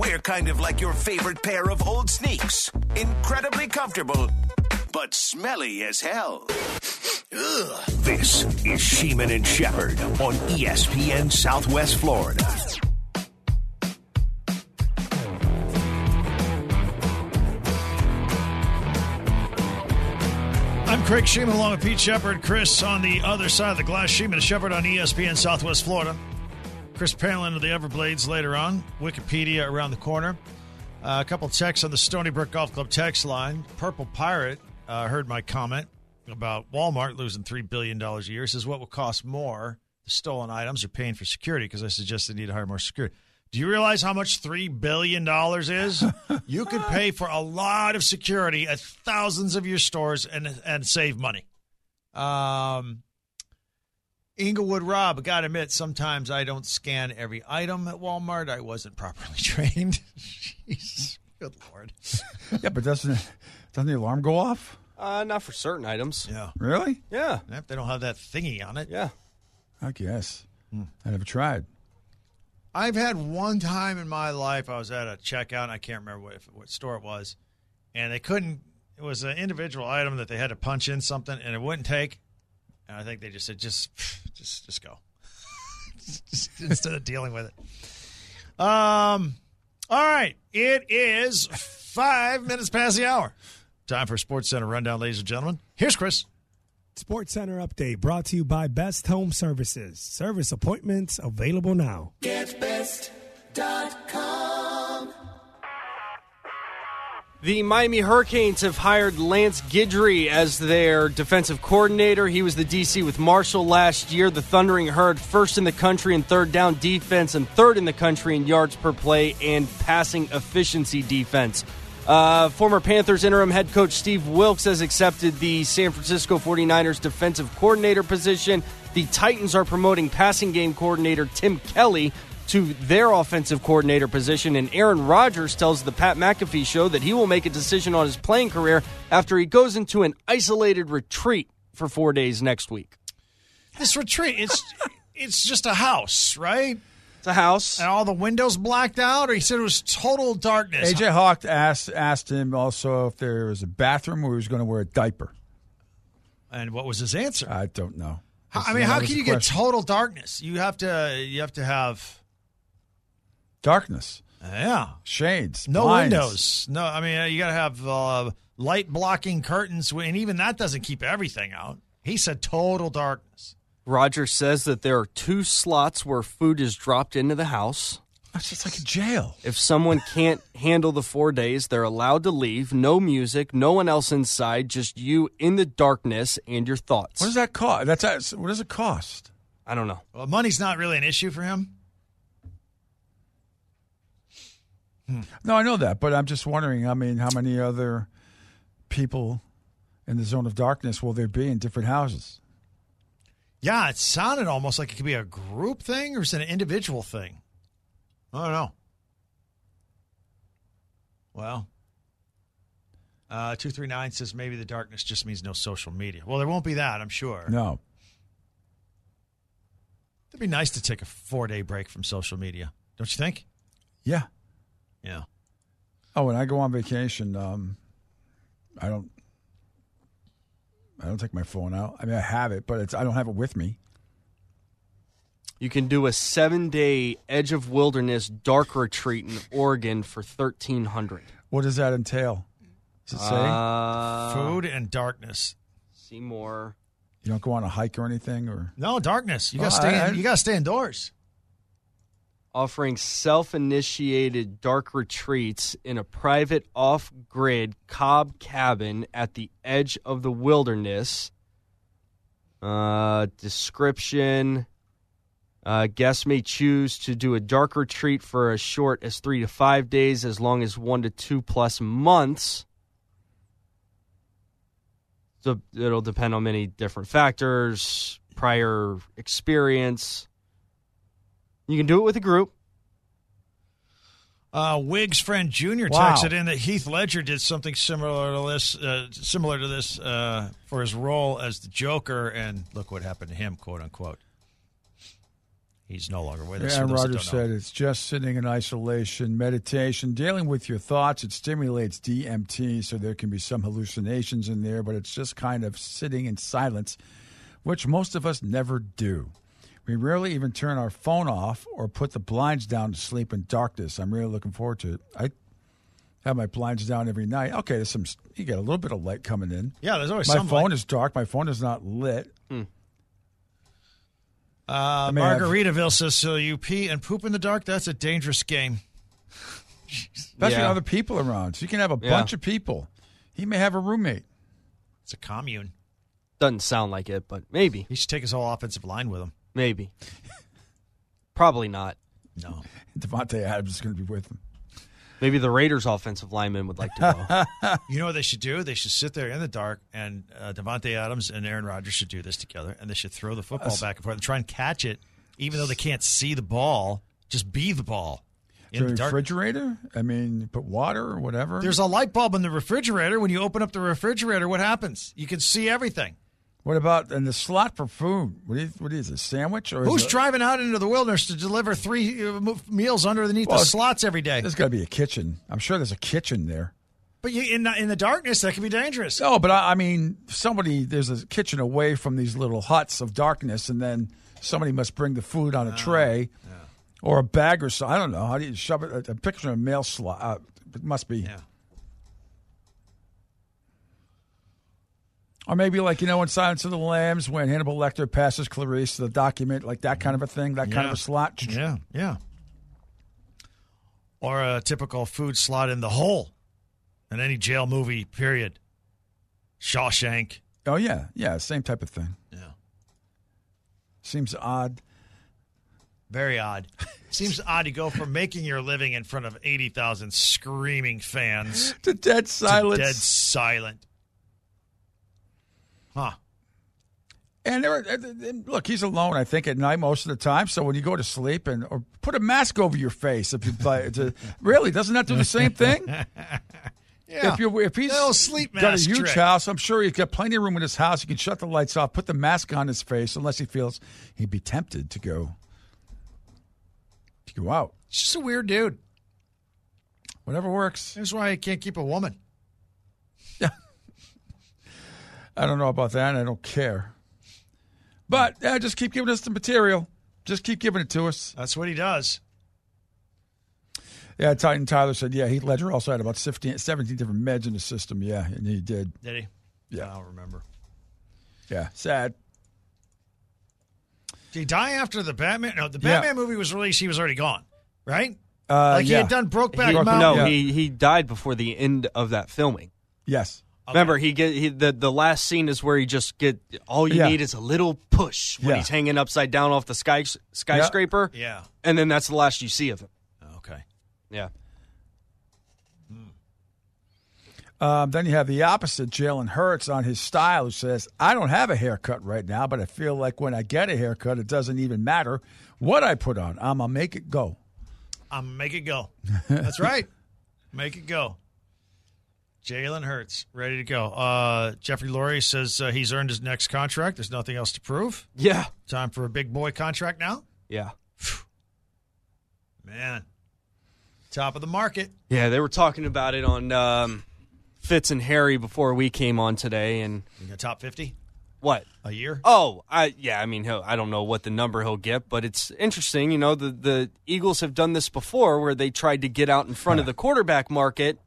We're kind of like your favorite pair of old sneaks. Incredibly comfortable, but smelly as hell. Ugh. This is Sheeman and Shepard on ESPN Southwest Florida. I'm Craig Sheeman along with Pete Shepard. Chris on the other side of the glass. Sheeman and Shepard on ESPN Southwest Florida. Chris Palin of the Everblades later on. Wikipedia around the corner. Uh, a couple texts on the Stony Brook Golf Club text line. Purple Pirate uh, heard my comment about Walmart losing $3 billion a year. Says what will cost more, the stolen items or paying for security? Because I suggest they need to hire more security. Do you realize how much $3 billion is? you could pay for a lot of security at thousands of your stores and, and save money. Um, Inglewood Rob, I got to admit, sometimes I don't scan every item at Walmart. I wasn't properly trained. Jeez, good Lord. Yeah, but doesn't doesn't the alarm go off? Uh, not for certain items. Yeah. Really? Yeah. If they don't have that thingy on it. Yeah. I guess. I never tried. I've had one time in my life I was at a checkout. And I can't remember what, what store it was, and they couldn't. It was an individual item that they had to punch in something, and it wouldn't take. And I think they just said, "Just, just, just go," just, instead of dealing with it. Um. All right, it is five minutes past the hour. Time for Sports Center rundown, ladies and gentlemen. Here's Chris. Sports Center update brought to you by Best Home Services. Service appointments available now. The Miami Hurricanes have hired Lance Guidry as their defensive coordinator. He was the DC with Marshall last year. The Thundering Herd first in the country in third down defense and third in the country in yards per play and passing efficiency defense. Uh, former Panthers interim head coach Steve Wilks has accepted the San Francisco 49ers defensive coordinator position. The Titans are promoting passing game coordinator Tim Kelly to their offensive coordinator position. And Aaron Rodgers tells the Pat McAfee show that he will make a decision on his playing career after he goes into an isolated retreat for four days next week. This retreat, it's it's just a house, right? It's a house. And all the windows blacked out, or he said it was total darkness. AJ Hawk asked asked him also if there was a bathroom where he was going to wear a diaper. And what was his answer? I don't know. How- I mean, how can the you get total darkness? You have to. You have to have. Darkness, Yeah. shades, No blinds. windows. No, I mean, you got to have uh, light blocking curtains, and even that doesn't keep everything out. He said total darkness. Rodgers says that there are two slots where food is dropped into the house. That's just like a jail. If someone can't handle the four days, they're allowed to leave. No music, no one else inside, just you in the darkness and your thoughts. What does that cost? That's that's- what does it cost? I don't know. Well, money's not really an issue for him. No, I know that, but I'm just wondering. I mean, how many other people in the zone of darkness will there be in different houses? Yeah, it sounded almost like it could be a group thing or is it an individual thing? I don't know. Well, uh, 239 says maybe the darkness just means no social media. Well, there won't be that, I'm sure. No. It'd be nice to take a four day break from social media, don't you think? Yeah. Yeah. Oh, when I go on vacation, um, I don't. I don't take my phone out. I mean, I have it, but it's I don't have it with me. You can do a seven day Edge of Wilderness dark retreat in Oregon for thirteen hundred. What does that entail? Does it say Uh, Food and darkness. See more. you don't go on a hike or anything, or No, darkness. You got to Oh, stay I- in, you got to stay indoors. Offering self initiated dark retreats in a private off grid cob cabin at the edge of the wilderness. Uh, description uh, Guests may choose to do a dark retreat for as short as three to five days, as long as one to two plus months. So it'll depend on many different factors, prior experience. You can do it with a group. Uh, Wiggs' friend Junior Wow. texted in that Heath Ledger did something similar to this, uh, similar to this uh, for his role as the Joker, and look what happened to him, quote unquote. he's no longer with us. Aaron for those that Rodgers said it's just sitting in isolation, meditation, dealing with your thoughts. It stimulates DMT, so there can be some hallucinations in there, but it's just kind of sitting in silence, which most of us never do. We rarely even turn our phone off or put the blinds down to sleep in darkness. I'm really looking forward to it. I have my blinds down every night. Okay, there's some. You get a little bit of light coming in. Yeah, there's always My some phone light. is dark. My phone is not lit. Uh, may have- Margaritaville says, "So you pee and poop in the dark? That's a dangerous game." Especially Yeah. other people around. So you can have a Yeah. bunch of people. He may have a roommate. It's a commune. Doesn't sound like it, but maybe, He should take his whole offensive line with him. Maybe. Probably not. No, Davante Adams is going to be with them. Maybe the Raiders' offensive lineman would like to go. you know what they should do? They should sit there in the dark, and uh, Davante Adams and Aaron Rodgers should do this together, and they should throw the football back and forth and try and catch it, even though they can't see the ball. Just be the ball in there the a dark. refrigerator? I mean, put water or whatever. There's a light bulb in the refrigerator. When you open up the refrigerator, what happens? You can see everything. What about in the slot for food? What is, what is it? A sandwich or Who's driving out into the wilderness to deliver three uh, meals underneath Well, the slots every day? There's got to be a kitchen. I'm sure there's a kitchen there. But you, in the, in the darkness, that can be dangerous. No, but I, I mean, somebody there's a kitchen away from these little huts of darkness, and then somebody must bring the food on a tray or a bag or so. I don't know. How do you shove it? A, a picture of a mail slot. Uh, it must be. Yeah. Or maybe like you know in Silence of the Lambs when Hannibal Lecter passes Clarice the document, like that kind of a thing, that kind of a slot. Yeah, yeah. Or a typical food slot in the hole in any jail movie, period. Shawshank. Oh yeah, yeah, same type of thing. Yeah. Seems odd. Very odd. Seems odd to go from making your living in front of 80,000 screaming fans To dead to silence. dead silent. Huh. And there, uh, look, he's alone. I think at night most of the time. So when you go to sleep, and or put a mask over your face if you play. To, really, doesn't that do the same thing? Yeah. If you if he's sleep got a huge trick. house, I'm sure he's got plenty of room in his house. He can shut the lights off, put the mask on his face, unless he feels he'd be tempted to go to go out. He's just a weird dude. Whatever works. That's why I can't keep a woman. I don't know about that, and I don't care. But yeah, just keep giving us the material. Just keep giving it to us. That's what he does. Yeah, Titan Tyler said, yeah, Heath Ledger also had about 15, 17 different meds in the system. Yeah, and he did. Did he? Yeah. I don't remember. Yeah, sad. Did he die after the Batman? No, the Yeah. Batman movie was released. He was already gone, right? Uh, like he had done Brokeback He- Mountain. no, Yeah. he he died before the end of that filming. Yes. Remember, he get he, the the last scene is where he just get all you Yeah. need is a little push when Yeah. he's hanging upside down off the sky skyscraper, Yeah. and then that's the last you see of him. Okay. Yeah, Um, then you have the opposite, Jalen Hurts on his style, who says, I don't have a haircut right now, but I feel like when I get a haircut, it doesn't even matter what I put on. I'm going to make it go. I'm gonna make it go. That's right. Make it go. Jalen Hurts, ready to go. Uh, Jeffrey Lurie says uh, he's earned his next contract. There's nothing else to prove. yeah, Time for a big boy contract now. yeah, Man, top of the market. yeah. They were talking about it on um, Fitz and Harry before we came on today, and got top 50 what? a year. Oh, I yeah. I mean, he'll, I don't know what the number he'll get, but it's interesting. You know, the the Eagles have done this before, where they tried to get out in front of the quarterback market.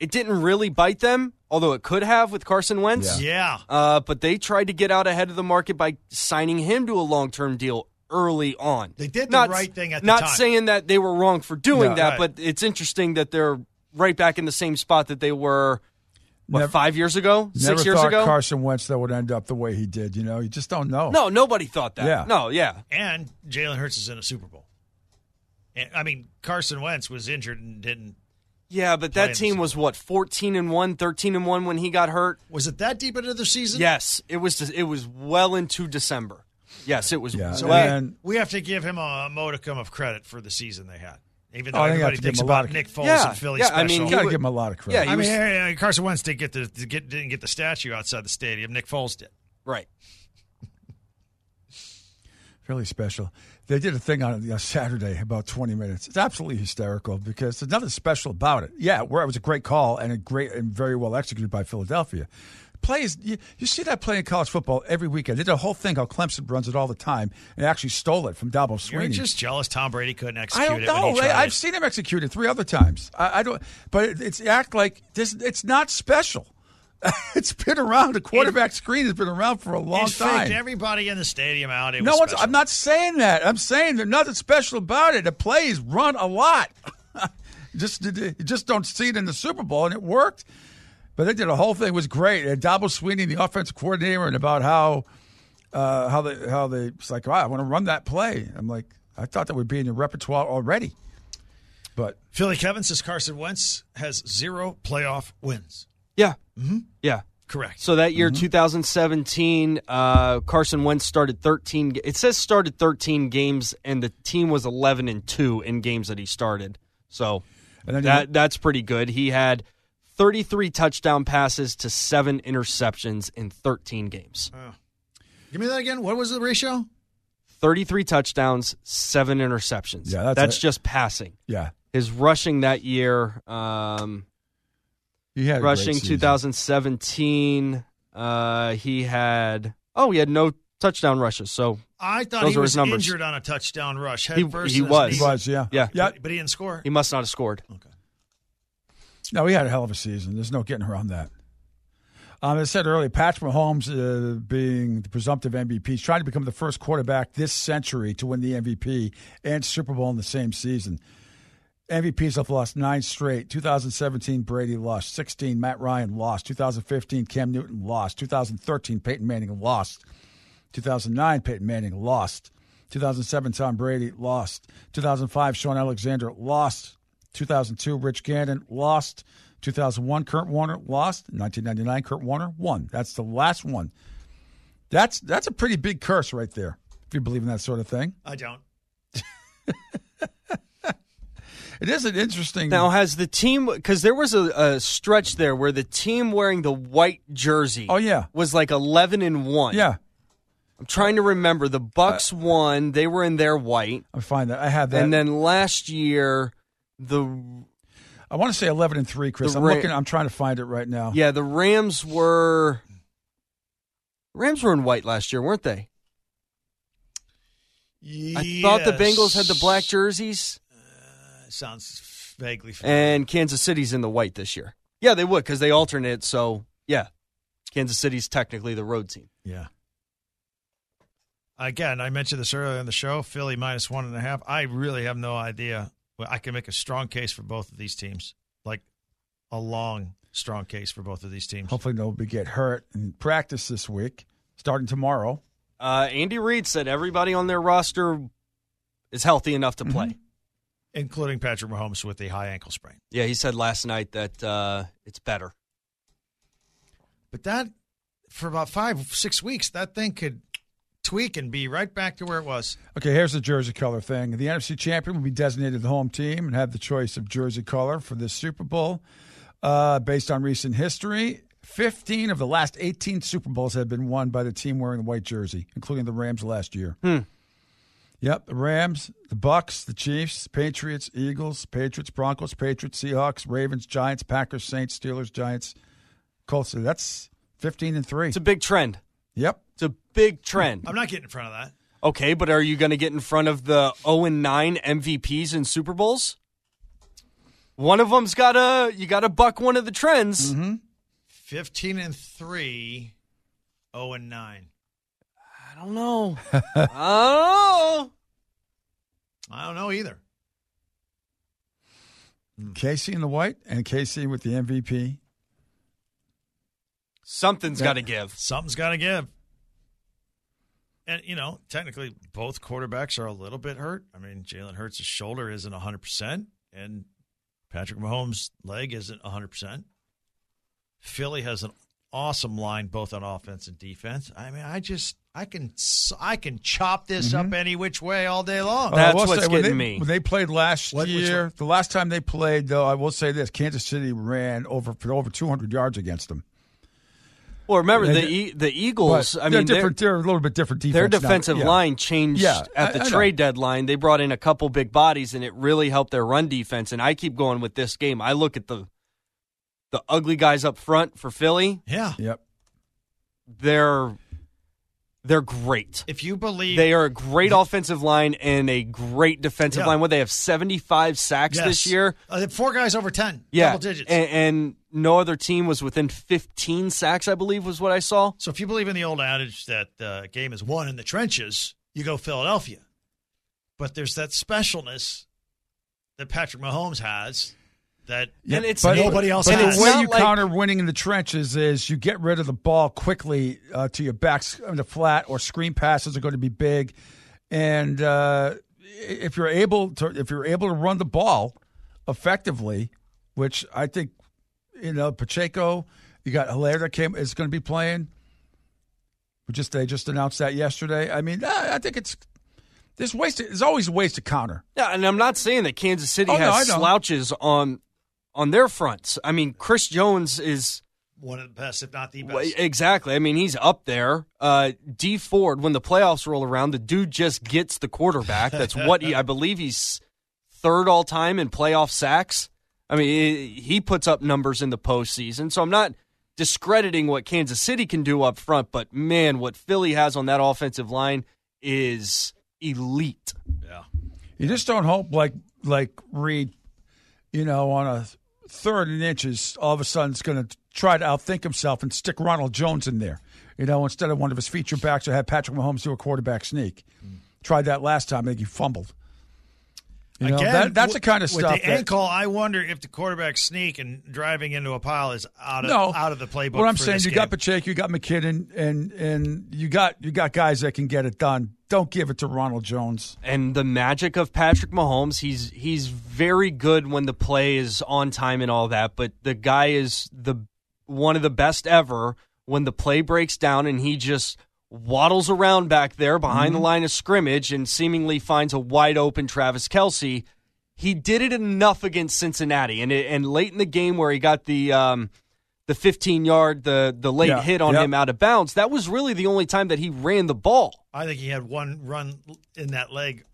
It didn't really bite them, although it could have with Carson Wentz. Yeah. Uh, but they tried to get out ahead of the market by signing him to a long term deal early on. They did the Not- right thing at the Not time. saying that they were wrong for doing No, that, right. but it's interesting that they're right back in the same spot that they were. What Never- five years ago? Never Six years thought ago? Carson Wentz that would end up the way he did. You know, you just don't know. no, nobody thought that. Yeah. No, yeah. And Jalen Hurts is in a Super Bowl. And, I mean, Carson Wentz was injured and didn't. Yeah, but that team was what 14 and 1, 13 and 1 when he got hurt. Was it that deep into the season? Yes, it was it was well into December. Yes, it was Yeah, So well, and- we, we have to give him a modicum of credit for the season they had. Even though Oh, I think I have everybody thinks him a lot about of- Nick Foles Yeah, and Philly yeah, I special. mean, You got to would- give him a lot of Yeah, credit. he I was- hey, Carson Wentz didn't get the get, didn't get the statue outside the stadium. Nick Foles did. right. Really special. They did a thing on it on Saturday, about 20 minutes. It's absolutely hysterical because there's nothing special about it. Yeah, where it was a great call and a great and very well executed by Philadelphia. Plays you, you see that play in college football every weekend. They did a whole thing how Clemson runs it all the time and actually stole it from Dabo You're just jealous Tom Brady couldn't execute I don't it. know. he tried I, I've seen him execute it three other times. I, I don't, but it, it's act like this. It's not special. it's been around. The quarterback screen has been around for a long It time. faked everybody in the stadium out. It No I'm not saying that. I'm saying there's nothing special about it. The plays run a lot. just you just don't see it in the Super Bowl, and it worked. But they did a whole thing. It was great. And Dabo Swinney, the offensive coordinator, and about how uh, how they how they it's like, wow, I want to run that play. I'm like, I thought that would be in your repertoire already. But Philly Kevin says Carson Wentz has zero playoff wins. Yeah. Mm-hmm. Yeah. Correct. So that Mm-hmm. year, 2017, uh, Carson Wentz started 13. It says started 13 games, and the team was 11 and two in games that he started. So that that's pretty good. He had 33 touchdown passes to seven interceptions in 13 games. Give me that again. What was the ratio? 33 touchdowns, seven interceptions. Yeah, that's that's just passing. yeah, His rushing that year, um, he had a great rushing 2017, uh, he had oh he had no touchdown rushes. So I thought Those he were was his numbers. injured on a touchdown rush. Head He- first he was. He was, yeah, Yeah. yeah. but he didn't score. he must not have scored. Okay. No, he had a hell of a season. There's no getting around that. Um, as I said earlier, Patrick Mahomes, uh, being the presumptive MVP, is trying to become the first quarterback this century to win the MVP and Super Bowl in the same season. MVPs have lost nine straight. 2017, Brady lost. 16, Matt Ryan lost. 2015, Cam Newton lost. 2013, Peyton Manning lost. 2009, Peyton Manning lost. 2007, Tom Brady lost. 2005, Shaun Alexander lost. 2002, Rich Gannon lost. 2001, Kurt Warner lost. 1999, Kurt Warner won. That's the last one. That's that's a pretty big curse right there, if you believe in that sort of thing. I don't. It is an interesting. Now has the team because there was a, a stretch there where the team wearing the white jersey oh yeah, was like 11 and one. yeah. I'm trying to remember. The Bucks uh, won. They were in their white, I find that I have that. and then last year the I want to say eleven and three, Chris. I'm looking. I'm trying to find it right now. yeah the Rams were Rams were in white last year, weren't they? Yes. I thought the Bengals had the black jerseys. Sounds vaguely familiar. and Kansas City's in the white this year. Yeah, they would because they alternate. So yeah, Kansas City's technically the road team. Yeah. Again, I mentioned this earlier in the show. Philly minus one and a half. I really have no idea. Well, I can make a strong case for both of these teams, like a long, strong case for both of these teams. Hopefully nobody get hurt in practice this week, starting tomorrow. Uh, Andy Reid said everybody on their roster is healthy enough to play. Including Patrick Mahomes with the high ankle sprain. Yeah, he said last night that uh, it's better. But that, for about five, six weeks, that thing could tweak and be right back to where it was. Okay, here's the jersey color thing. The NFC champion will be designated the home team and have the choice of jersey color for this Super Bowl. Uh, based on recent history, 15 of the last 18 Super Bowls have been won by the team wearing the white jersey, including the Rams last year. Yep, the Rams, the Bucks, the Chiefs, Patriots, Eagles, Patriots, Broncos, Patriots, Seahawks, Ravens, Giants, Packers, Saints, Steelers, Giants, Colts. That's 15 and 3. It's a big trend. Yep. It's a big trend. I'm not getting in front of that. Okay, but are you going to get in front of the 0 and 9 MVPs in Super Bowls? One of them's got to you got to buck one of the trends. Mm-hmm. 15 and 3, 0 and 9. I don't know. I don't know. I don't know either. KC in the white and KC with the MVP. Something's got to give. Something's got to give. And, you know, technically, both quarterbacks are a little bit hurt. I mean, Jalen Hurts' shoulder isn't 100%, and Patrick Mahomes' leg isn't 100%. Philly has an awesome line, both on offense and defense. I mean, I just, I can, I can chop this up any which way all day long. Uh, That's I what's say, getting they, me. When they played last What- year, the last time they played, though, I will say this: Kansas City ran over for over 200 yards against them. Well, remember And the e- the Eagles. I they're mean, they're- They're, a little bit different defense. their now. defensive Yeah. line changed Yeah, at the I- I know. trade deadline. They brought in a couple big bodies, and it really helped their run defense. And I keep going with this game. I look at the the ugly guys up front for Philly. Yeah. Yep. They're they're great. If you believe They are a great offensive line and a great defensive Yeah. line. What they have seventy five sacks Yes. this year. Uh, four guys over 10, Yeah, double digits. And, and no other team was within fifteen sacks. I believe was what I saw. so if you believe in the old adage that uh, game is won in the trenches, you go Philadelphia. But there's that specialness that Patrick Mahomes has that And it's But- nobody else But has. the way you like- counter winning in the trenches is you get rid of the ball quickly uh, to your backs in the flat, or screen passes are going to be big. And uh, if you're able to, if you're able to run the ball effectively, which I think you know Pacheco, you got Helaire that came is going to be playing. We just they just announced that yesterday. I mean, I I think it's there's ways. To, there's always ways to counter. Yeah, and I'm not saying that Kansas City Oh, has I know. slouches on on their fronts. I mean, Chris Jones is one of the best, if not the best. exactly. I mean, he's up there. Uh, D Ford, when the playoffs roll around, the dude just gets the quarterback. That's what he. I believe he's third all time in playoff sacks. I mean, he puts up numbers in the postseason. So I'm not discrediting what Kansas City can do up front, but man, what Philly has on that offensive line is elite. yeah. You just don't hope like like Reid, you know, on a third and inches, all of a sudden is going to try to outthink himself and stick Ronald Jones in there. You know, instead of one of his feature backs, or have Patrick Mahomes do a quarterback sneak. Mm. Tried that last time, I think he fumbled. You know, Again, that, that's the kind of stuff. with stuff. the that, ankle, I wonder if the quarterback sneak and driving into a pile is out of no, out of the playbook. What I'm for saying, this you game. got Pacheco, you got McKinnon, and and you got you got guys that can get it done. Don't give it to Ronald Jones. and the magic of Patrick Mahomes. He's he's very good when the play is on time and all that, but the guy is the one of the best ever when the play breaks down and he just waddles around back there behind the line of scrimmage and seemingly finds a wide open Travis Kelce. He did it enough against Cincinnati, and it, and late in the game where he got the um, the 15 yard the the late Yeah, hit on yep. him out of bounds. That was really the only time that he ran the ball. I think he had one run in that leg.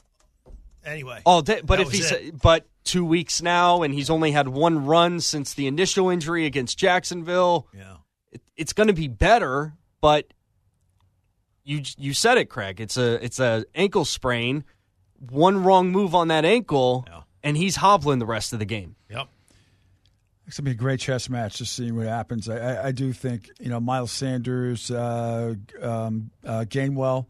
Anyway, all day. But if he's it. but two weeks now, and he's only had one run since the initial injury against Jacksonville, yeah. it, it's going to be better. But you you said it, Craig. It's a it's a ankle sprain. One wrong move on that ankle, Yeah. and he's hobbling the rest of the game. Yep. It's gonna be a great chess match to see what happens. I, I, I do think you know Miles Sanders, uh, um, uh, Gainwell,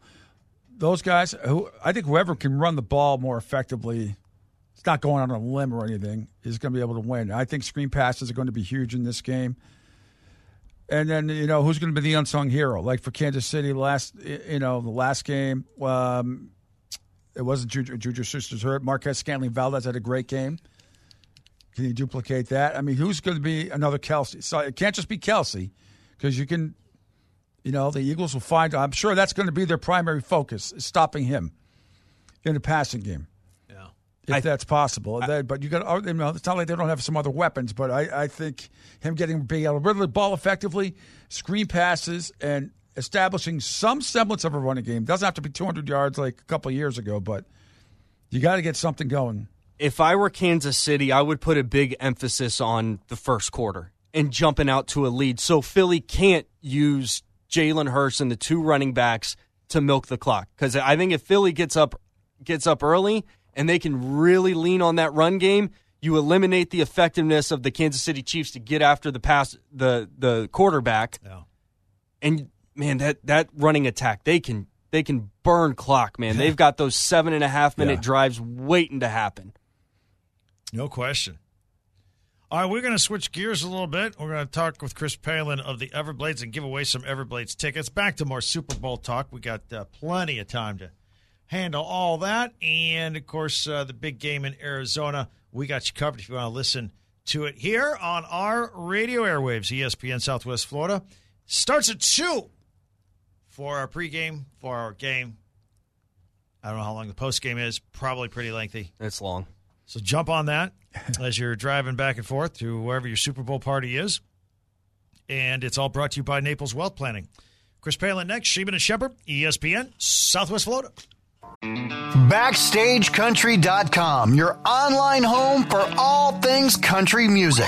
those guys. Who I think whoever can run the ball more effectively, it's not going on a limb or anything, is going to be able to win. I think screen passes are going to be huge in this game. And then you know who's going to be the unsung hero? Like for Kansas City last, you know the last game, um, it wasn't Juju, Juju Sisters hurt. Marquez Scantling Valdez had a great game. Can you duplicate that? I mean, who's going to be another Kelce? So it can't just be Kelce because you can, you know, the Eagles will find. I'm sure that's going to be their primary focus, stopping him in the passing game. If I- that's possible. That- but you got, oh, you know, it's not like they don't have some other weapons. But I, I think him getting being able to run the ball effectively, screen passes, and establishing some semblance of a running game doesn't have to be 200 yards like a couple of years ago, but you got to get something going. if I were Kansas City, I would put a big emphasis on the first quarter and jumping out to a lead. So Philly can't use Jalen Hurts and the two running backs to milk the clock. Because I think if Philly gets up gets up early and they can really lean on that run game, you eliminate the effectiveness of the Kansas City Chiefs to get after the pass the the quarterback. Yeah. And man, that that running attack, they can they can burn clock, man. They've got those seven and a half minute Yeah. drives waiting to happen. No question. All right, we're going to switch gears a little bit. We're going to talk with Chris Palin of the Everblades and give away some Everblades tickets. Back to more Super Bowl talk. We got uh, plenty of time to handle all that. And, of course, uh, the big game in Arizona. We got you covered if you want to listen to it here on our radio airwaves, ESPN Southwest Florida. Starts at 2 for our pregame, for our game. I don't know how long the postgame is. Probably pretty lengthy. It's long. So jump on that as you're driving back and forth to wherever your Super Bowl party is. And it's all brought to you by Naples Wealth Planning. Chris Palin next. Sheeman and Shepard, ESPN, Southwest Florida. BackstageCountry.com, your online home for all things country music.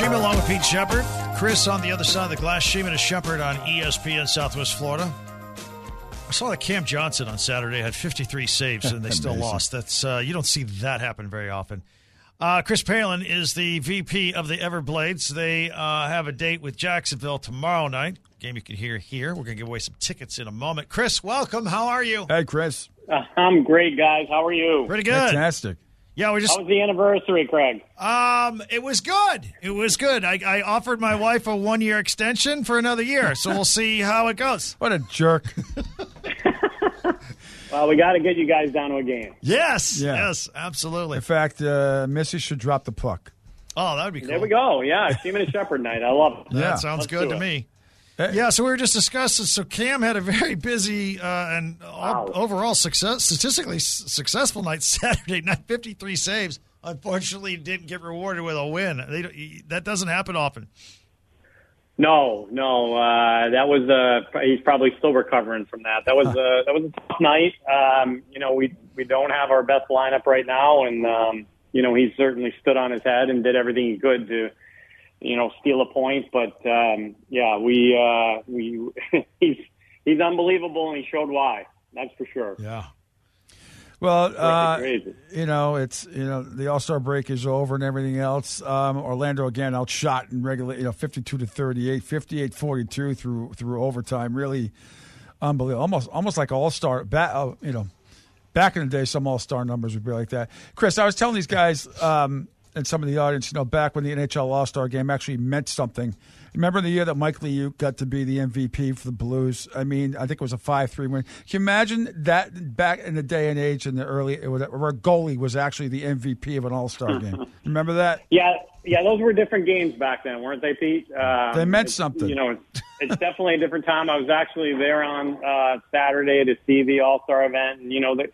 Sheeman along with Pete Shepard. Chris on the other side of the glass. Sheeman and Shepard on ESPN Southwest Florida. I saw that Cam Johnson on Saturday had 53 saves and they still lost. That's uh, you don't see that happen very often. Uh, Chris Palin is the VP of the Everblades. They uh, have a date with Jacksonville tomorrow night. Game you can hear here. We're going to give away some tickets in a moment. Chris, welcome. How are you? Hey, Chris. Uh, I'm great, guys. How are you? Pretty good. Fantastic. Yeah, we just How was the anniversary, Craig? Um, it was good. It was good. I, I offered my wife a one year extension for another year, so we'll see how it goes. What a jerk. Well, we got to get you guys down to a game. Yes, Yeah. yes, absolutely. In fact, uh, Missy should drop the puck. Oh, that would be cool. There we go. Yeah, Sheeman and Shepard night. I love it. That Yeah. sounds Let's good to it. me. Hey. Yeah, so we were just discussing. So Cam had a very busy uh, and all- overall success, statistically s- successful night Saturday night. Fifty three saves. Unfortunately, didn't get rewarded with a win. They, that doesn't happen often. No, no, uh, that was uh, he's probably still recovering from that. That was uh, that was a tough night. Um, you know, we we don't have our best lineup right now, and um, you know he certainly stood on his head and did everything he could to, you know, steal a point. But um, yeah, we uh, we he's he's unbelievable, and he showed why. That's for sure. Yeah. Well, uh, you know, it's you know the All Star break is over and everything else. Um, Orlando again outshot in regular, you know, fifty-two to 38, 58-42 through through overtime. Really unbelievable, almost almost like All Star. Uh, you know, back in the day, some All Star numbers would be like that. Chris, I was telling these guys um, and some of the audience, you know, back when the NHL All Star game actually meant something. Remember the year that Mike Liut got to be the MVP for the Blues? I mean, I think it was a five-three win. Can you imagine that back in the day and age in the early, it was, where a goalie was actually the MVP of an All Star game? Remember that? Yeah, yeah, those were different games back then, weren't they, Pete? Um, They meant something. You know, it's, it's definitely a different time. I was actually there on uh, Saturday to see the All Star event, and you know that.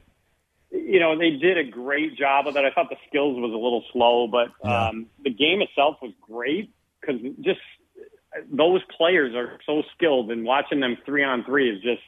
You know they did a great job of it. I thought the skills was a little slow, but um, the game itself was great because just those players are so skilled, and watching them three on three is just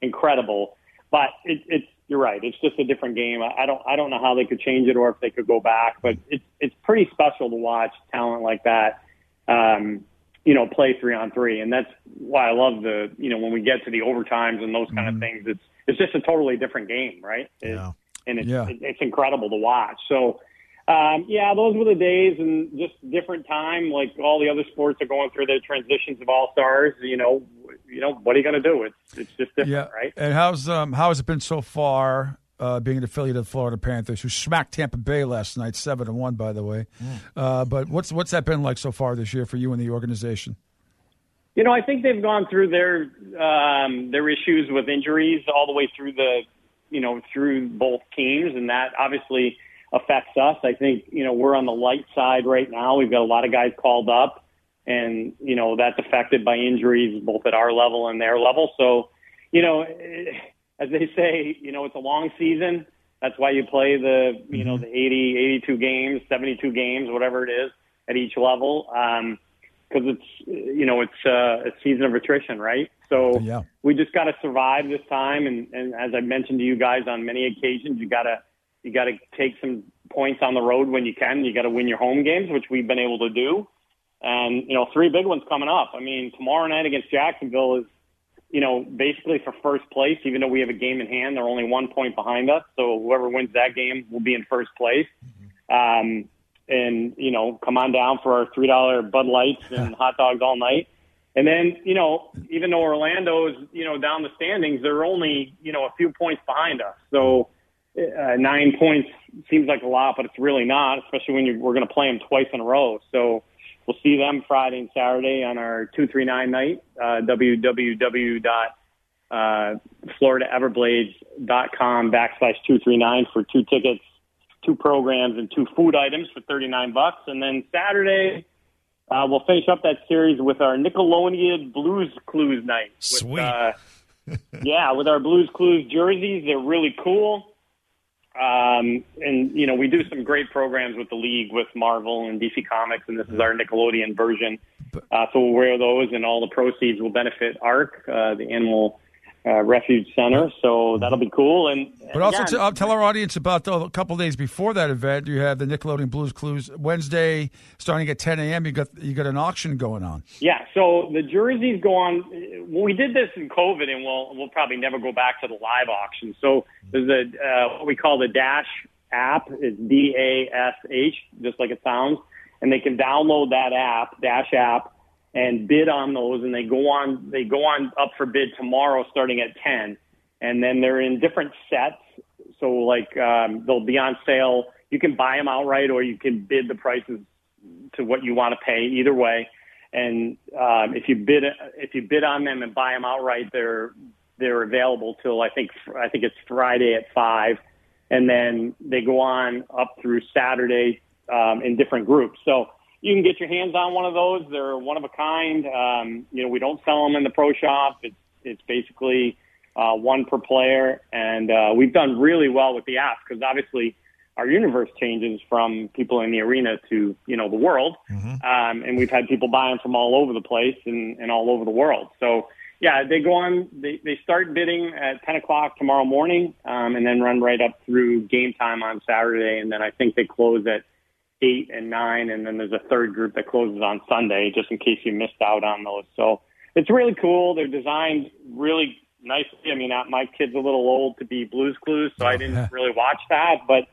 incredible. But it, it's you're right. It's just a different game. I I don't I don't know how they could change it or if they could go back, but it's it's pretty special to watch talent like that. Um, you know, play three on three, and that's why I love the you know when we get to the overtimes and those kind of things. It's it's just a totally different game, right? It- Yeah. and it's Yeah. it, it's incredible to watch. So. Um, yeah, those were the days, and just different time. Like all the other sports are going through their transitions of all stars. You know, you know what are you going to do? It's it's just different, Yeah. right? And how's um how has it been so far? Uh, being an affiliate of the Florida Panthers, who smacked Tampa Bay last night, seven and one, by the way. Uh, but what's what's that been like so far this year for you and the organization? You know, I think they've gone through their um, their issues with injuries all the way through the, you know, through both teams, and that obviously affects us. I think you know we're on the light side right now. We've got a lot of guys called up, and you know that's affected by injuries both at our level and their level. So, you know, eh, as they say, you know, it's a long season. That's why you play the you know the 80, 82 games, 72 games, whatever it is at each level. Um, because it's you know it's uh, a season of attrition, right? So Yeah. we just got to survive this time, and, and as I mentioned to you guys on many occasions, you got to you got to take some points on the road when you can. You got to win your home games, which we've been able to do, and you know three big ones coming up. I mean, tomorrow night against Jacksonville is you know basically for first place, even though we have a game in hand. They're only one point behind us, so whoever wins that game will be in first place. Um, and you know, come on down for our three dollar Bud Lights and hot dogs all night. And then, you know, even though Orlando is, you know, down the standings, they're only, you know, a few points behind us. So uh, nine points seems like a lot, but it's really not, especially when you're, we're going to play them twice in a row. So we'll see them Friday and Saturday on our 239 night, uh, www uh, backslash 239 for two tickets, two programs, and two food items for 39 bucks. And then Saturday, uh, we'll finish up that series with our Nickelodeon Blues Clues night. With, Sweet. Uh, yeah, with our Blues Clues jerseys. They're really cool. Um, and, you know, we do some great programs with the league with Marvel and DC Comics, and this is our Nickelodeon version. Uh, so we'll wear those, and all the proceeds will benefit ARC, uh, the animal uh, refuge center. So that'll be cool. And But also again, to, uh, tell our audience about the, a couple days before that event. You have the Nickelodeon Blues Clues Wednesday, starting at 10 a.m. You got you got an auction going on. Yeah, so the jerseys go on. We did this in COVID, and we'll we'll probably never go back to the live auction. So there's a uh, what we call the Dash app. It's D A S H, just like it sounds, and they can download that app, Dash app, and bid on those. And they go on they go on up for bid tomorrow, starting at ten, and then they're in different sets. So like um, they'll be on sale. You can buy them outright, or you can bid the prices to what you want to pay. Either way, and um, if you bid if you bid on them and buy them outright, they're they're available till I think I think it's Friday at five, and then they go on up through Saturday um, in different groups. So you can get your hands on one of those. They're one of a kind. Um, you know, we don't sell them in the pro shop. It's it's basically uh, one per player, and uh, we've done really well with the app because obviously our universe changes from people in the arena to you know the world, um, and we've had people buying from all over the place and, and all over the world. So yeah, they go on. They they start bidding at ten o'clock tomorrow morning, um, and then run right up through game time on Saturday, and then I think they close at eight and nine, and then there's a third group that closes on Sunday, just in case you missed out on those. So it's really cool. They're designed really nicely. I mean, uh, my kid's a little old to be Blues Clues, so I didn't really watch that. But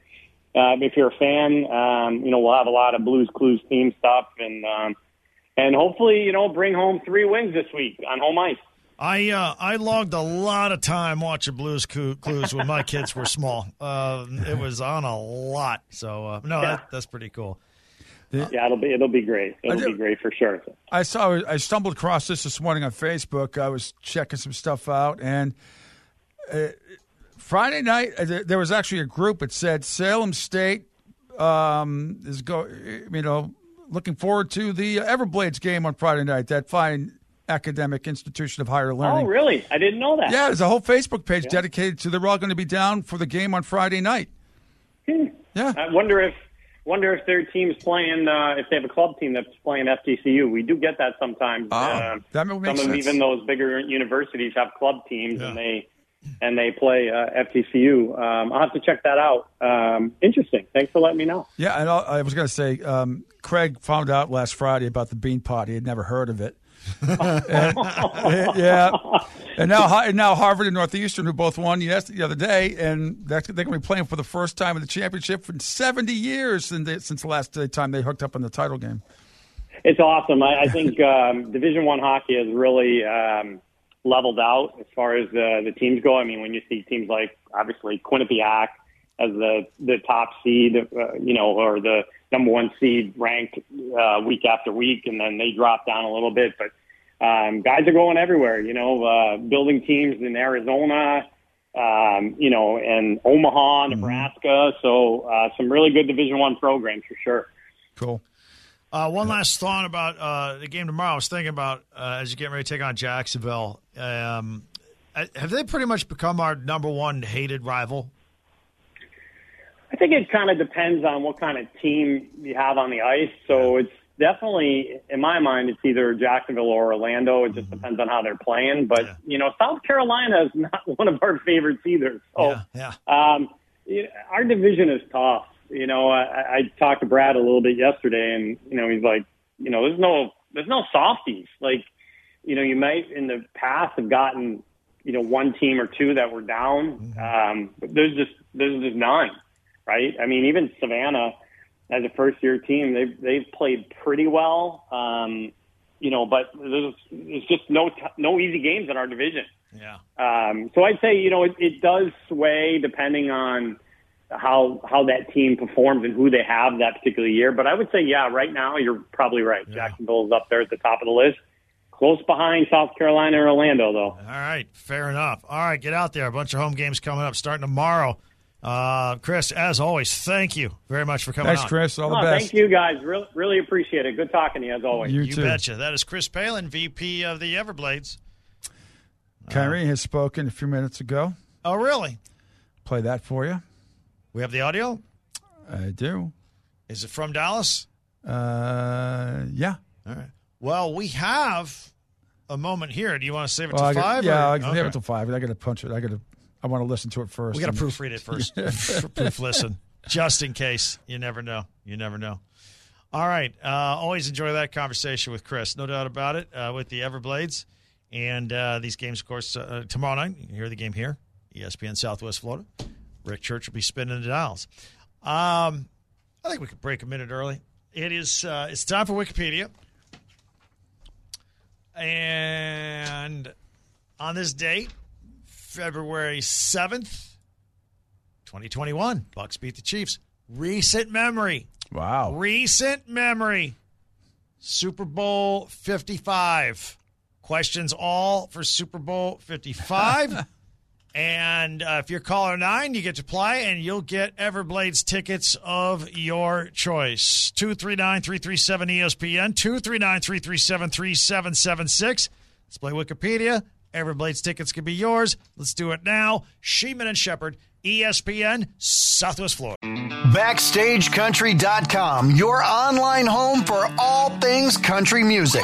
um, if you're a fan, um, you know we'll have a lot of Blues Clues theme stuff, and um, and hopefully you know bring home three wins this week on home ice. I uh, I logged a lot of time watching Blues Clues when my kids were small. Uh, it was on a lot. So uh, no, that, that's pretty cool. Yeah, it'll be it'll be great. It'll do- be great for sure. I saw. I stumbled across this this morning on Facebook. I was checking some stuff out, and uh, Friday night uh, there- there was actually a group that said Salem State um, is go. You know, looking forward to the Everblades game on Friday night. That fine academic institution of higher learning. Oh, really? I didn't know that. Yeah, there's a whole Facebook page dedicated to. They're all going to be down for the game on Friday night. Yeah. I wonder if wonder if their team's playing uh, if they have a club team that's playing FGCU. We do get that sometimes. Ah, Uh, that would make some of even those bigger universities have club teams and they and they play uh, FGCU. Um, I'll have to check that out. Um, interesting. Thanks for letting me know. Yeah, and I I was going to say, um, Craig found out last Friday about the Beanpot. He had never heard of it. And- yeah, and now and now Harvard and Northeastern, who both won yes, the other day, and that's, they're going to be playing for the first time in the championship in 70 years since, since the last time they hooked up in the title game. It's awesome. I, I think um, Division One hockey has really um, leveled out as far as uh, the teams go. I mean, when you see teams like obviously Quinnipiac as the the top seed, uh, you know, or the number one seed ranked uh, week after week, and then they drop down a little bit, but. Um, guys are going everywhere, you know, uh, building teams in Arizona, um, you know, and Omaha, Nebraska. So uh, some really good Division One programs for sure. Cool. Uh, one last thought about uh, the game tomorrow. I was thinking about uh, as you get ready to take on Jacksonville. Um, uh, have they pretty much become our number one hated rival? I think it kind of depends on what kind of team you have on the ice. So it's definitely, in my mind, it's either Jacksonville or Orlando. It just depends on how they're playing. But Yeah. you know, South Carolina is not one of our favorites either. So yeah, yeah. um, our division is tough. You know, I, I talked to Brad a little bit yesterday, and you know, he's like, you know, there's no, there's no softies. Like, you know, you might in the past have gotten, you know, one team or two that were down. Um, but there's just, there's just none, right? I mean, even Savannah, as a first year team, they've they've played pretty well. Um, you know, but there's, there's just no t- no easy games in our division. Yeah. Um, so I'd say, you know, it, it does sway depending on how how that team performs and who they have that particular year. But I would say, yeah, right now you're probably right. Yeah. Jacksonville is up there at the top of the list, close behind South Carolina and Orlando, though. All right, fair enough. All right, get out there. A bunch of home games coming up starting tomorrow. Uh, Chris, as always, thank you very much for coming Thanks, on. Chris. All the Oh, best. thank you guys. Really, really appreciate it. Good talking to you as always. You, You too. betcha. That is Chris Palin, VP of the Everblades. Kyrie has spoken a few minutes ago. Oh, really? Play that for you. We have the audio. I do. Is it from Dallas? Uh, yeah. All right. Well, we have a moment here. Do you want to save it Well, to five? yeah, or- I can okay. have it till five. I got to punch it. I got to. I want to listen to it first. We got to proofread it first. Proof listen, just in case. You never know. You never know. All right. Uh, always enjoy that conversation with Chris. No doubt about it. Uh, with the Everblades and uh, these games, of course, uh, tomorrow night. You can hear the game here, ESPN Southwest Florida. Rick Church will be spinning the dials. Um, I think we could break a minute early. It is. Uh, it's time for Wikipedia. And on this date, February 7th, 2021, Bucs beat the Chiefs. Recent memory. Wow. Recent memory. Super Bowl 55. Questions all for Super Bowl 55. and uh, if you're caller nine, you get to play and you'll get Everblades tickets of your choice. 239 337 ESPN, 239 337 3776. Let's play Wikipedia. Everblades tickets can be yours. Let's do it now. Sheeman and Shepard, ESPN, Southwest Florida. BackstageCountry.com, your online home for all things country music.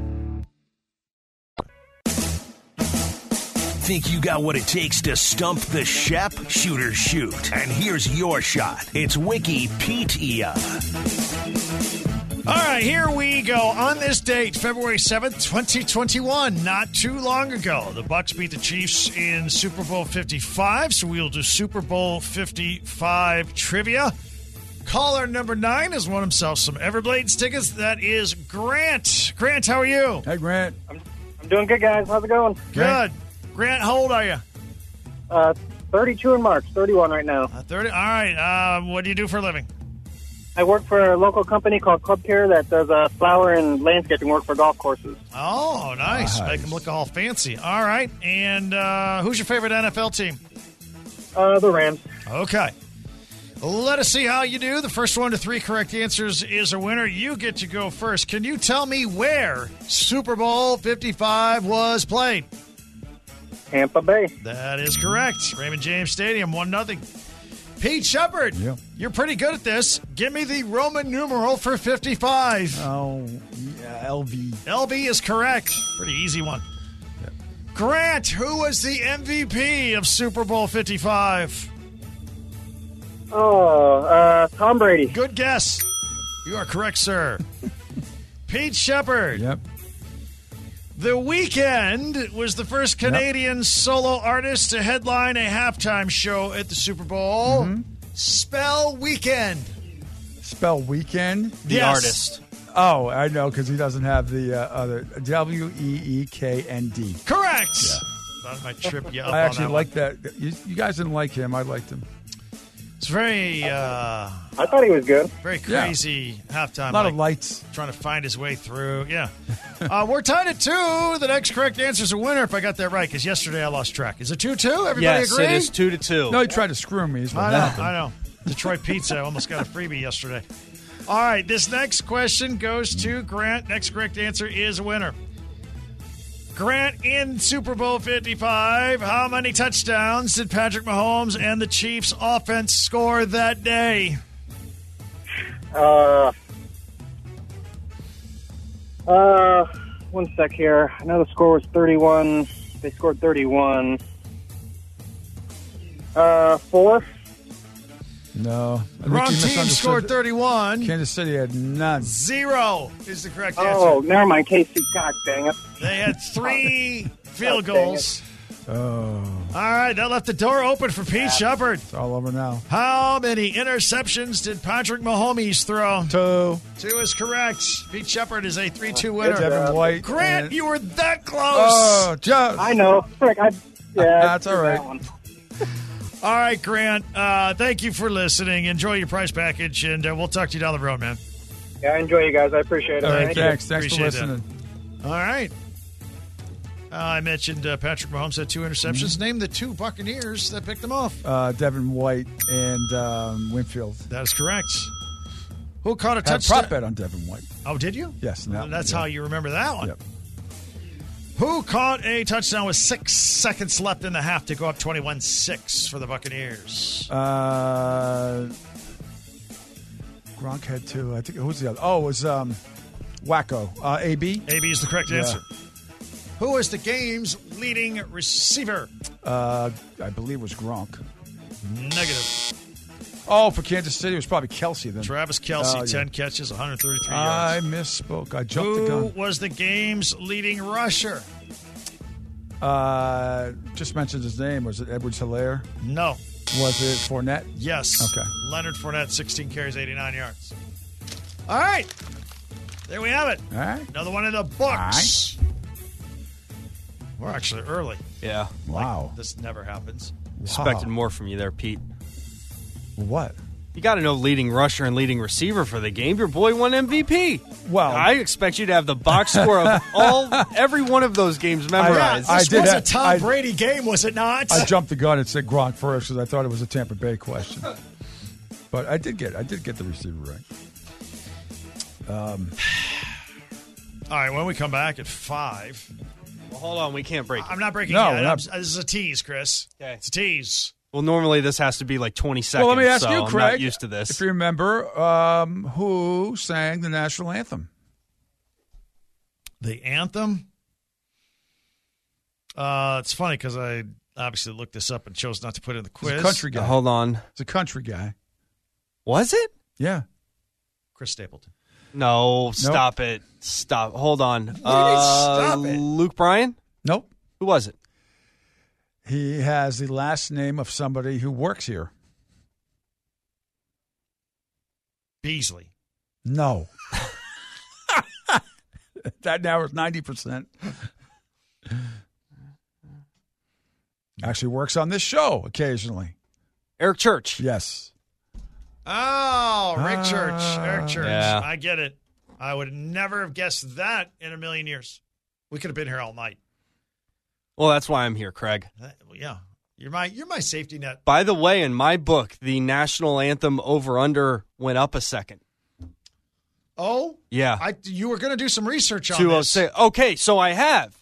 Think you got what it takes to stump the Shep? Shooter shoot. And here's your shot. It's Wiki Wikipedia. All right, here we go. On this date, February 7th, 2021, not too long ago, the Bucs beat the Chiefs in Super Bowl 55, so we'll do Super Bowl 55 trivia. Caller number 9 has won himself some Everblades tickets. That is Grant. Grant, how are you? Hey, Grant. I'm doing good, guys. How's it going? Good. Grant, how old are you? Uh, 32 in March, 31 right now. Uh, 30. All right. Uh, what do you do for a living? I work for a local company called Club Care that does uh, flower and landscaping work for golf courses. Oh, nice. Nice. Make them look all fancy. All right. And uh, who's your favorite NFL team? Uh, the Rams. Okay. Let us see how you do. The first one to three correct answers is a winner. You get to go first. Can you tell me where Super Bowl 55 was played? Tampa Bay. That is correct. Raymond James Stadium, 1 nothing. Pete Shepard, Yeah. you're pretty good at this. Give me the Roman numeral for 55. Oh, yeah, LV. LB is correct. Pretty easy one. Grant, who was the MVP of Super Bowl 55? Oh, uh, Tom Brady. Good guess. You are correct, sir. Pete Shepard. Yep. The Weeknd was the first Canadian solo artist to headline a halftime show at the Super Bowl. Mm-hmm. Spell Weeknd. Spell weekend. The Yes. artist. Oh, I know because he doesn't have the uh, other W E E K N D. Correct. That might trip you up. I on actually that like that. You, you guys didn't like him. I liked him. One. It's very, uh, I thought he was good. very Yeah. crazy halftime. A lot like, of lights. trying to find his way through. Yeah. uh, we're tied at two. The next correct answer is a winner if I got that right, because yesterday I lost track. Is it 2 2? Everybody Yes, agree? it is two to two. No, he tried to screw me. Is what I know. happened. I know. Detroit Pizza almost got a freebie yesterday. All right. This next question goes to Grant. Next correct answer is a winner. Grant in Super Bowl 55. How many touchdowns did Patrick Mahomes and the Chiefs offense score that day? Uh, uh, one sec here. I know the score was 31. They scored 31. Uh, four. No. Wrong team scored 31. Kansas City had none. Zero is the correct answer. Oh, answer. never mind. KC. God dang it. They had three field God goals. Oh, All right, that left the door open for Pete Shepard. it's all over now. How many interceptions did Patrick Mahomes throw? Two. Two is correct. Pete Shepard is a 3 2 winner. Devin White. Grant, and- you were that close. Oh, just. I know. Frick, I. Uh, yeah, That's all right. that one. All right, Grant. Uh, thank you for listening. Enjoy your prize package, and uh, we'll talk to you down the road, man. Yeah, I enjoy you guys. I appreciate it. All right, Thank you. thanks. Thanks for Appreciate that. listening. All right. Uh, I mentioned uh, Patrick Mahomes had two interceptions. Name the two Buccaneers that picked them off. Uh, Devin White and um, Winfield. That is correct. Who caught a Had touchdown? prop bet on Devin White. Oh, did you? Yes, no, That's yeah. how you remember that one. Yep. Who caught a touchdown with six seconds left in the half to go up 21 6 for the Buccaneers? Uh, Gronk had two. I think who's the other? Oh, it was um, Wacko. Uh, AB. AB is the correct Yeah. answer. Who is the game's leading receiver? Uh, I believe it was Gronk. Negative. Oh, for Kansas City, it was probably Kelce then. Travis Kelce, Oh, yeah. 10 catches, 133 I yards. I misspoke. I jumped Who the gun. Who was the game's leading rusher? Uh, just mentioned his name. Was it Edwards Helaire? No. Was it Fournette? Yes. Okay. Leonard Fournette, 16 carries, 89 yards. All right. There we have it. All right. Another one in the books. We're actually early. Yeah. Wow. This never happens. Expected more from you there, Pete. What? You got to know leading rusher and leading receiver for the game. Your boy won MVP. Well, I expect you to have the box score of all every one of those games memorized. I This did was a have- Tom I- Brady game, was it not? I jumped the gun and said Gronk first because I thought it was a Tampa Bay question. But I did get I did get the receiver right. Um. All right, when we come back at 5, Well, hold on, we can't break. it. I'm not breaking No, it. we're not- This is a tease, Chris. Okay. It's a tease. Well, normally this has to be like 20 seconds. well, let me ask so you, I'm Craig. not used to this. If you remember, um, who sang the national anthem? The anthem. Uh, it's funny because I obviously looked this up and chose not to put it in the It's quiz. a country guy. hold on. It's a country guy. Was it? Yeah. Chris Stapleton. No, stop it. Stop. Hold on. do you mean, Uh, stop it? Luke Bryan? Nope. Who was it? He has the last name of somebody who works here. Beasley. No. that now is ninety percent. Actually works on this show occasionally. Eric Church. Yes. Oh, Rick Church. Ah. Eric Church. Yeah. I get it. I would never have guessed that in a million years. We could have been here all night. Well, that's why I'm here, Craig. That- well, yeah. You're my you're my safety net. By the way, in my book, the national anthem over under went up a second. Oh, Yeah. I you were going to do some research on uh, this. say, okay, so I have,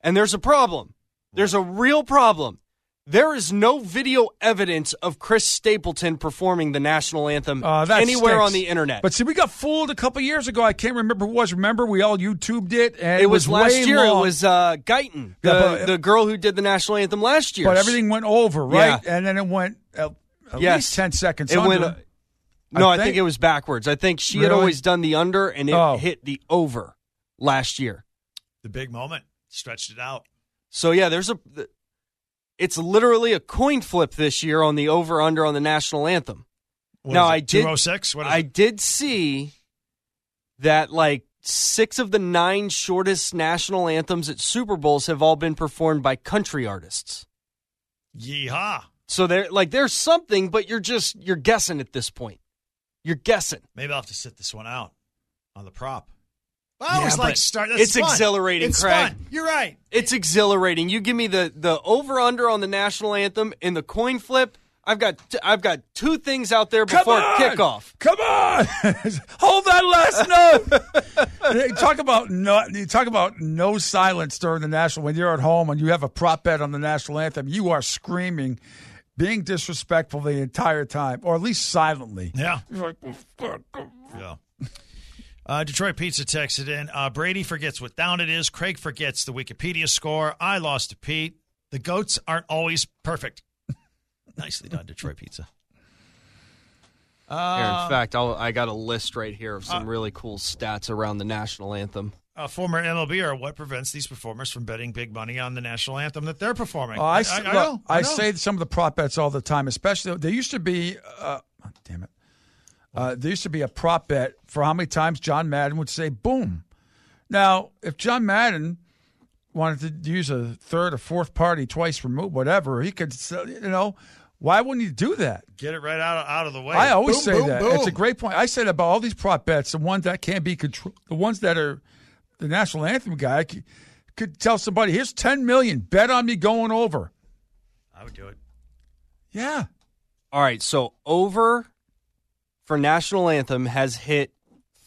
and there's a problem. There's a real problem. There is no video evidence of Chris Stapleton performing the national anthem Uh, anywhere stinks. on the internet. But see, we got fooled a couple years ago. I can't remember who it was. Remember, we all YouTubed it, and it was, last year. long. It was uh, Guyton, the, Yeah, but- the girl who did the national anthem last year. but everything went over, right? Yeah. And then it went at, at Yes. least ten seconds. It under. went. uh, no, I, think, think- it was backwards. I think she had always done the under, and it Oh. hit the over last year. the big moment stretched it out. So yeah, there's a. It's literally a coin flip this year on the over under on the national anthem. What Now, is it, I did- 206? What is I it? did see that like six of the nine shortest national anthems at Super Bowls have all been performed by country artists. Yeehaw. So there, like, there's something, but you're just you're guessing at this point. You're guessing. Maybe I'll have to sit this one out on the prop. I Yeah, always like start. That's it's fun. exhilarating, It's Craig. fun. You're right. It's exhilarating. You give me the the over under on the national anthem and the coin flip. I've got t- I've got two things out there before on! kickoff. Come on, hold that last note. you talk about no. You talk about no silence during the national. When you're at home and you have a prop bet on the national anthem, you are screaming, being disrespectful the entire time, or at least silently. Yeah. You're like, oh. Yeah. Uh, Detroit Pizza texted in. Uh, Brady forgets what down it is. Craig forgets the Wikipedia score. I lost to Pete. The goats aren't always perfect. Nicely done, Detroit Pizza. Here, Uh, in fact, I'll, I got a list right here of some uh, really cool stats around the national anthem. uh, former MLB are what prevents these performers from betting big money on the national anthem that they're performing. Oh, I, I, s- I look, know. I, I know. say some of the prop bets all the time, especially there used to be. Uh, oh, damn it. Uh, there used to be a prop bet for how many times John Madden would say "boom." Now, if John Madden wanted to use a third or fourth party twice removed, whatever, he could. sell- You know, why wouldn't he do that? get it right out out of the way. I always Boom, say boom, that. boom. It's a great point. I said about all these prop bets, the ones that can't be controlled, the ones that are the national anthem guy could, could tell somebody, "Here's ten million. Bet on me going over." I would do it. Yeah. All right, so over for national anthem has hit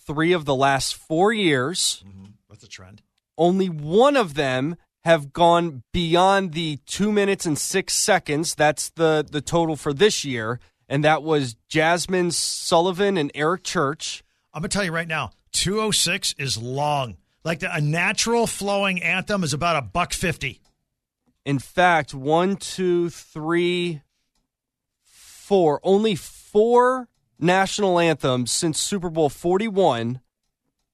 three of the last four years. Mm-hmm. What's the trend? Only one of them have gone beyond the two minutes and six seconds. That's the the total for this year, and that was Jazmine Sullivan and Eric Church. I'm gonna tell you right now, 206 is long. Like the, a natural flowing anthem is about a buck fifty. In fact, one, two, three, four. Only four national anthems since Super Bowl 41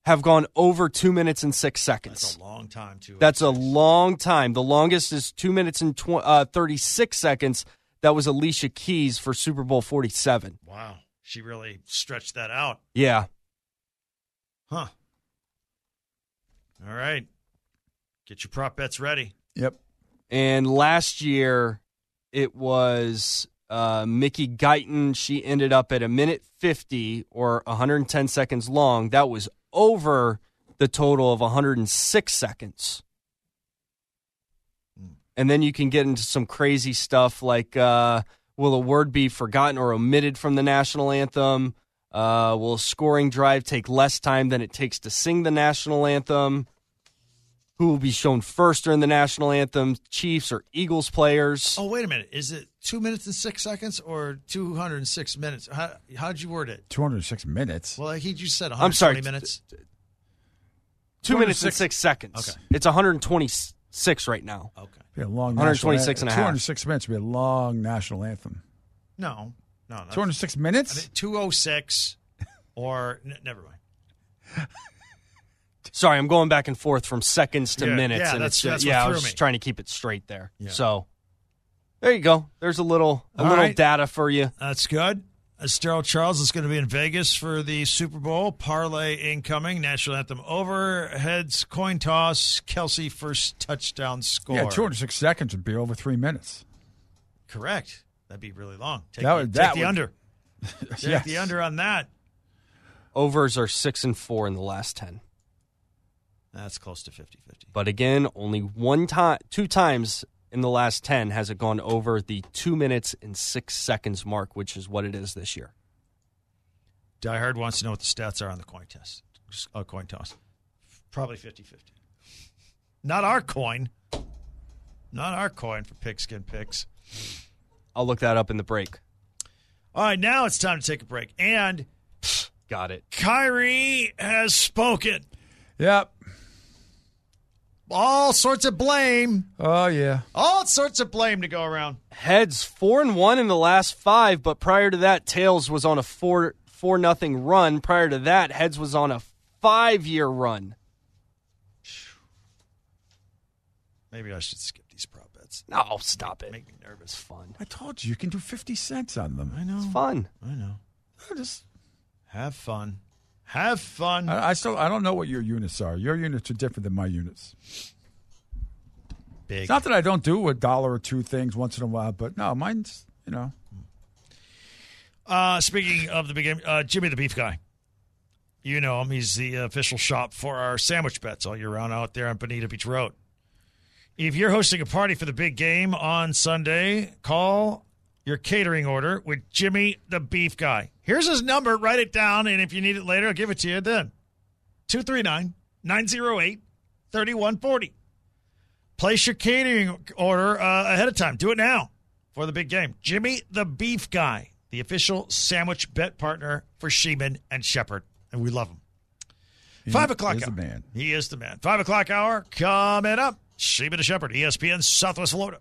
have gone over two minutes and six seconds. That's a long time too. That's a long time. The longest is two minutes and tw- uh, 36 seconds. That was Alicia Keys for Super Bowl 47. wow. She really stretched that out, Yeah. huh? All right, get your prop bets ready. Yep. And last year, it was uh, Mickey Guyton. She ended up at a minute 50 or 110 seconds long. That was over the total of 106 seconds. And then you can get into some crazy stuff like uh, will a word be forgotten or omitted from the national anthem? Uh, will a scoring drive take less time than it takes to sing the national anthem? Who will be shown first during the national anthem? Chiefs or Eagles players? Oh wait a minute, is it two minutes and six seconds or 206 minutes? How how'd you word it? Two hundred six minutes. Well, he just said 120 I'm sorry, minutes. Two minutes and six seconds. Okay. It's 126 right now. Okay. Be a long 126 and a half. Two hundred six minutes would be a long national anthem. No, no, no. Two hundred six I minutes. 206 or n- never mind. Sorry, I'm going back and forth from seconds to Yeah, minutes, yeah, and that's- it's uh, what yeah. I was me. just trying to keep it straight there. Yeah. So there you go. There's a little a All little right. data for you. That's good. Estero Charles is going to be in Vegas for the Super Bowl. Parlay incoming. National anthem over. Heads coin toss. Kelce first touchdown score. Yeah, two hundred six seconds would be over three minutes. Correct. That'd be really long. Take, That the, would- take that the would- under. Take Yes. the under on that. Overs are six and four in the last ten. That's close to 50 50. But again, only one time, two times in the last ten has it gone over the two minutes and six seconds mark, which is what it is this year. Die Hard wants to know what the stats are on the coin test. Uh, coin toss. Probably 50 50. Not our coin. Not our coin for pigskin picks. I'll look that up in the break. All right, now it's time to take a break. And Got it. Kyrie has spoken. Yep. All sorts of blame. Oh yeah. All sorts of blame to go around. Heads four and one in the last five, but prior to that, Tails was on a four four nothing run. Prior to that, Heads was on a five year run. Maybe I should skip these prop bets. No, stop it. Make me nervous. It's fun. I told you you can do fifty cents on them. I know. It's fun. I know. I just Have fun. Have fun. I, I still I don't know what your units are. Your units are different than my units. Big. It's not that I don't do a dollar or two things once in a while, but no, mine's you know. Uh, speaking of the big, game, uh, Jimmy the Beef Guy. You know him. He's the official shop for our sandwich bets all year round out there on Bonita Beach Road. If you're hosting a party for the big game on Sunday, call your catering order with Jimmy the Beef Guy. Here's his number. Write it down, and if you need it later, I'll give it to you then. 239 908 3140. Place your catering order uh, ahead of time. Do it now for the big game. Jimmy the Beef Guy, the official sandwich bet partner for Sheeman and Shepard, and we love him. Five o'clock is hour. the man. He is the man. Five o'clock hour coming up. Sheeman and Shepard, ESPN Southwest Florida.